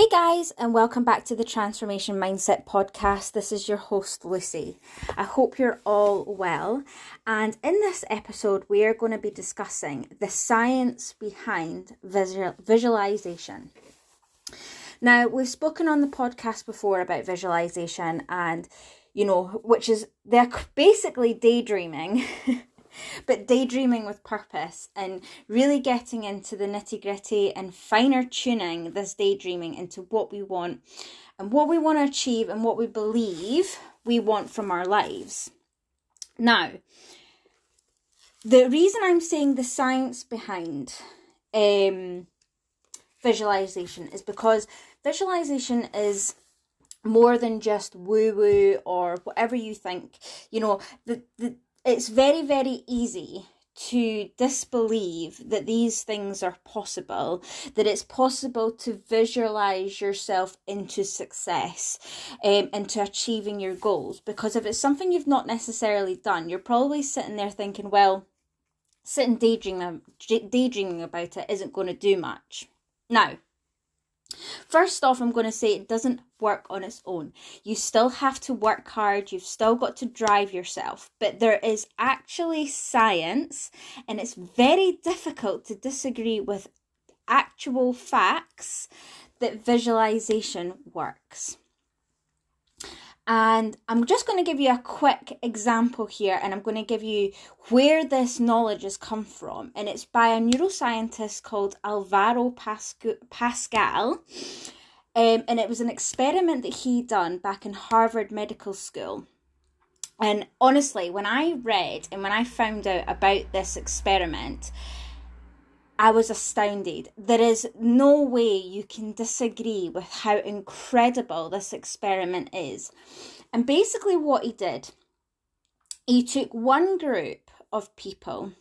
Hey guys, and welcome back to the Transformation Mindset Podcast. This is your host, Lucy. I hope you're all well. And in this episode, we are going to be discussing the science behind visual- visualization. Now, we've spoken on the podcast before about visualization and, you know, which is they're basically daydreaming. but daydreaming with purpose and really getting into the nitty gritty and finer tuning this daydreaming into what we want and what we want to achieve and what we believe we want from our lives. Now, the reason I'm saying the science behind um, visualization is because visualization is more than just woo woo or whatever you think. You know, the, the it's very, very easy to disbelieve that these things are possible, that it's possible to visualize yourself into success um, into achieving your goals. Because if it's something you've not necessarily done, you're probably sitting there thinking, well, sitting daydreaming, daydreaming about it isn't going to do much. Now, First off, I'm going to say it doesn't work on its own. You still have to work hard, you've still got to drive yourself, but there is actually science, and it's very difficult to disagree with actual facts that visualization works. And I'm just going to give you a quick example here, and I'm going to give you where this knowledge has come from. And it's by a neuroscientist called Alvaro Pascual. Um, and it was an experiment that he done back in Harvard Medical School. And honestly, when I read and when I found out about this experiment, I was astounded. There is no way you can disagree with how incredible this experiment is. And basically, what he did, he took one group of people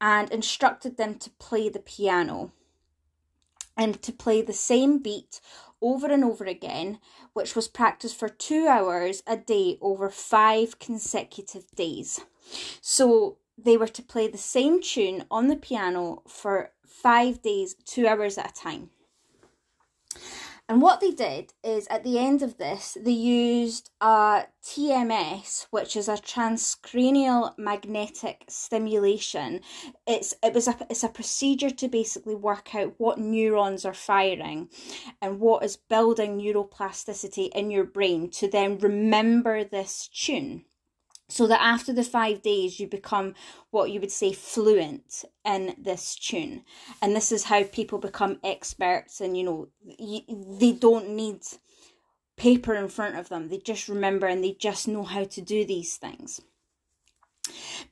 and instructed them to play the piano and to play the same beat over and over again, which was practiced for two hours a day over five consecutive days. So they were to play the same tune on the piano for five days, two hours at a time. And what they did is at the end of this, they used a TMS, which is a transcranial magnetic stimulation. It's it was a it's a procedure to basically work out what neurons are firing and what is building neuroplasticity in your brain to then remember this tune so that after the five days you become what you would say fluent in this tune. And this is how people become experts and you know they don't need paper in front of them. They just remember and they just know how to do these things.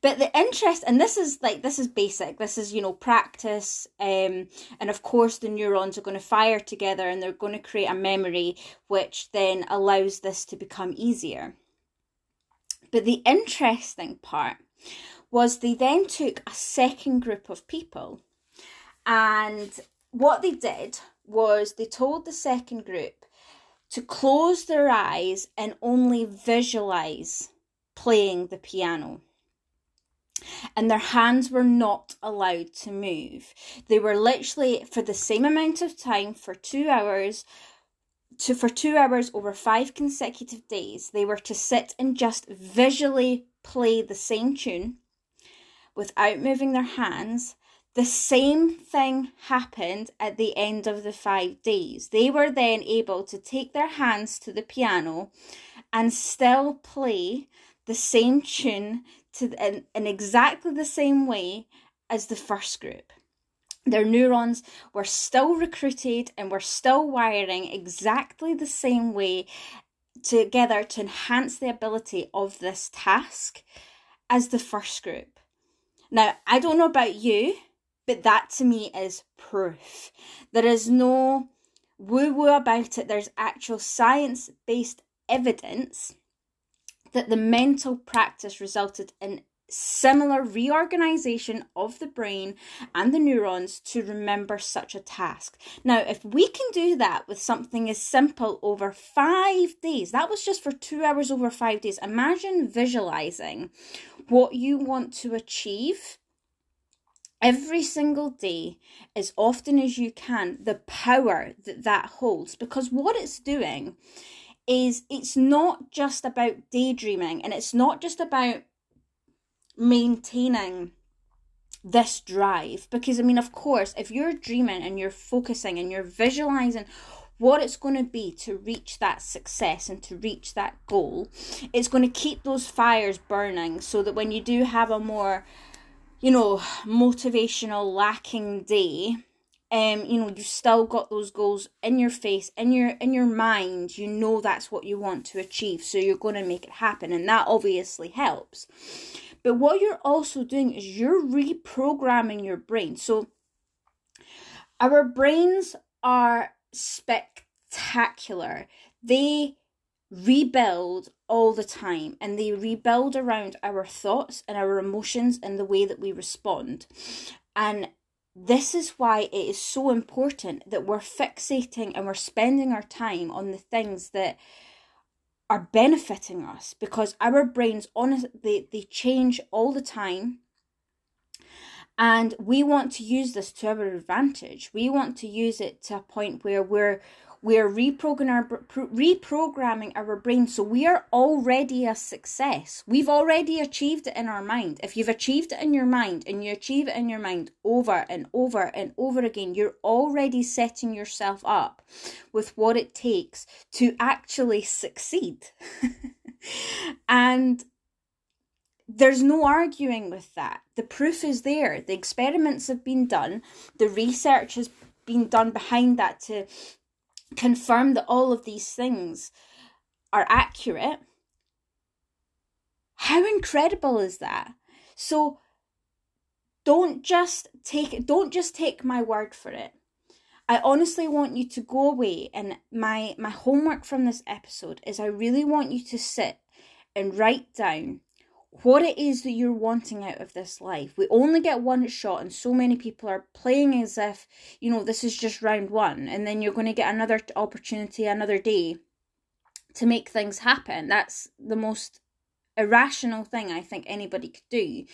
But the interest and this is like this is basic. This is you know practice um and of course the neurons are going to fire together and they're going to create a memory which then allows this to become easier but the interesting part was they then took a second group of people and what they did was they told the second group to close their eyes and only visualize playing the piano. And their hands were not allowed to move. They were literally, for the same amount of time, for two hours, to for two hours over five consecutive days, they were to sit and just visually play the same tune without moving their hands. The same thing happened at the end of the five days. They were then able to take their hands to the piano and still play the same tune to in, in exactly the same way as the first group their neurons were still recruited and were still wiring exactly the same way together to enhance the ability of this task as the first group. Now, I don't know about you, but that to me is proof. There is no woo woo about it. There's actual science based evidence that the mental practice resulted in similar reorganization of the brain and the neurons to remember such a task. Now, if we can do that with something as simple over five days, that was just for two hours over five days. Imagine visualizing what you want to achieve every single day as often as you can the power that that holds because what it's doing is it's not just about daydreaming and it's not just about maintaining this drive because i mean of course if you're dreaming and you're focusing and you're visualizing what it's going to be to reach that success and to reach that goal it's going to keep those fires burning so that when you do have a more you know, motivational lacking day, um, you know, you've still got those goals in your face, in your in your mind, you know that's what you want to achieve, so you're gonna make it happen, and that obviously helps. But what you're also doing is you're reprogramming your brain. So our brains are spectacular. They rebuild all the time and they rebuild around our thoughts and our emotions and the way that we respond. And this is why it is so important that we're fixating and we're spending our time on the things that are benefiting us because our brains honest they, they change all the time. And we want to use this to our advantage. We want to use it to a point where we're we're reprogramming our, reprogramming our brain so we are already a success. We've already achieved it in our mind. If you've achieved it in your mind and you achieve it in your mind over and over and over again, you're already setting yourself up with what it takes to actually succeed. and there's no arguing with that. The proof is there. The experiments have been done. The research has been done behind that to confirm that all of these things are accurate. How incredible is that? So don't just take don't just take my word for it. I honestly want you to go away and my my homework from this episode is I really want you to sit and write down what it is that you're wanting out of this life. We only get one shot, and so many people are playing as if, you know, this is just round one, and then you're going to get another opportunity another day to make things happen. That's the most irrational thing I think anybody could do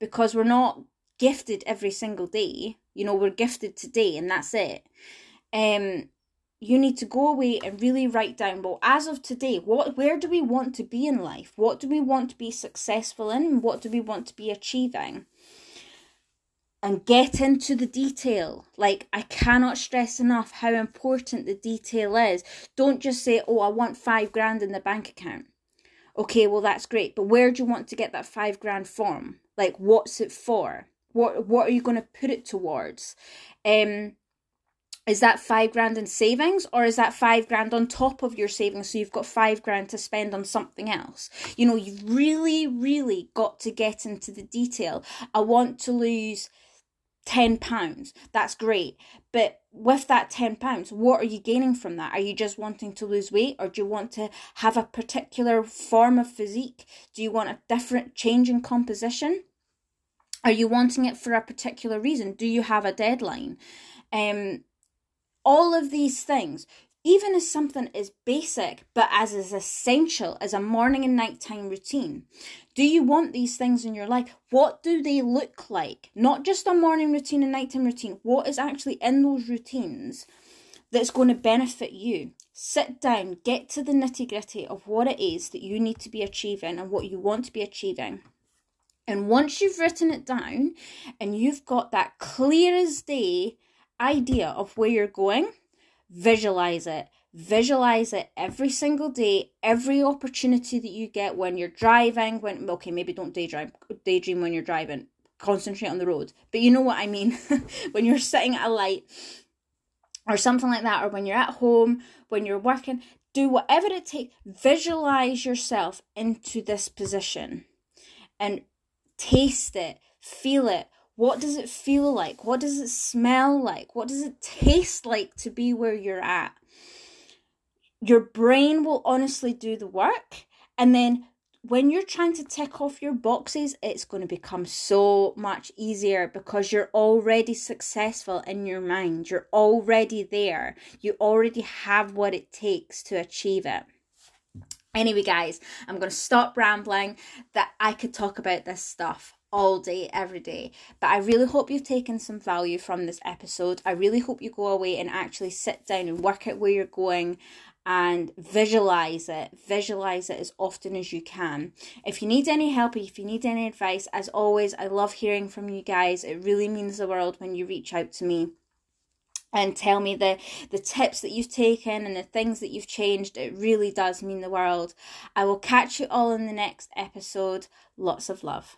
because we're not gifted every single day. You know, we're gifted today, and that's it. Um, you need to go away and really write down well as of today what where do we want to be in life? What do we want to be successful in what do we want to be achieving? And get into the detail. Like i cannot stress enough how important the detail is. Don't just say oh i want 5 grand in the bank account. Okay well that's great but where do you want to get that 5 grand from? Like what's it for? What what are you going to put it towards? Um is that five grand in savings or is that five grand on top of your savings so you've got five grand to spend on something else? You know you've really really got to get into the detail. I want to lose 10 pounds. That's great. But with that 10 pounds what are you gaining from that? Are you just wanting to lose weight or do you want to have a particular form of physique? Do you want a different change in composition? Are you wanting it for a particular reason? Do you have a deadline? Um all of these things, even as something as basic but as as essential as a morning and nighttime routine. Do you want these things in your life? What do they look like? Not just a morning routine and nighttime routine. What is actually in those routines that's going to benefit you? Sit down, get to the nitty gritty of what it is that you need to be achieving and what you want to be achieving. And once you've written it down and you've got that clear as day idea of where you're going, visualize it. Visualize it every single day, every opportunity that you get when you're driving, when okay, maybe don't daydream daydream when you're driving. Concentrate on the road. But you know what I mean. when you're sitting at a light or something like that, or when you're at home, when you're working, do whatever it takes. Visualize yourself into this position and taste it, feel it, What does it feel like? What does it smell like? What does it taste like to be where you're at? Your brain will honestly do the work. And then when you're trying to tick off your boxes, it's going to become so much easier because you're already successful in your mind. You're already there. You already have what it takes to achieve it. Anyway, guys, I'm going to stop rambling that I could talk about this stuff all day, every day. But I really hope you've taken some value from this episode. I really hope you go away and actually sit down and work out where you're going and visualize it. Visualize it as often as you can. If you need any help, if you need any advice, as always, I love hearing from you guys. It really means the world when you reach out to me and tell me the the tips that you've taken and the things that you've changed it really does mean the world i will catch you all in the next episode lots of love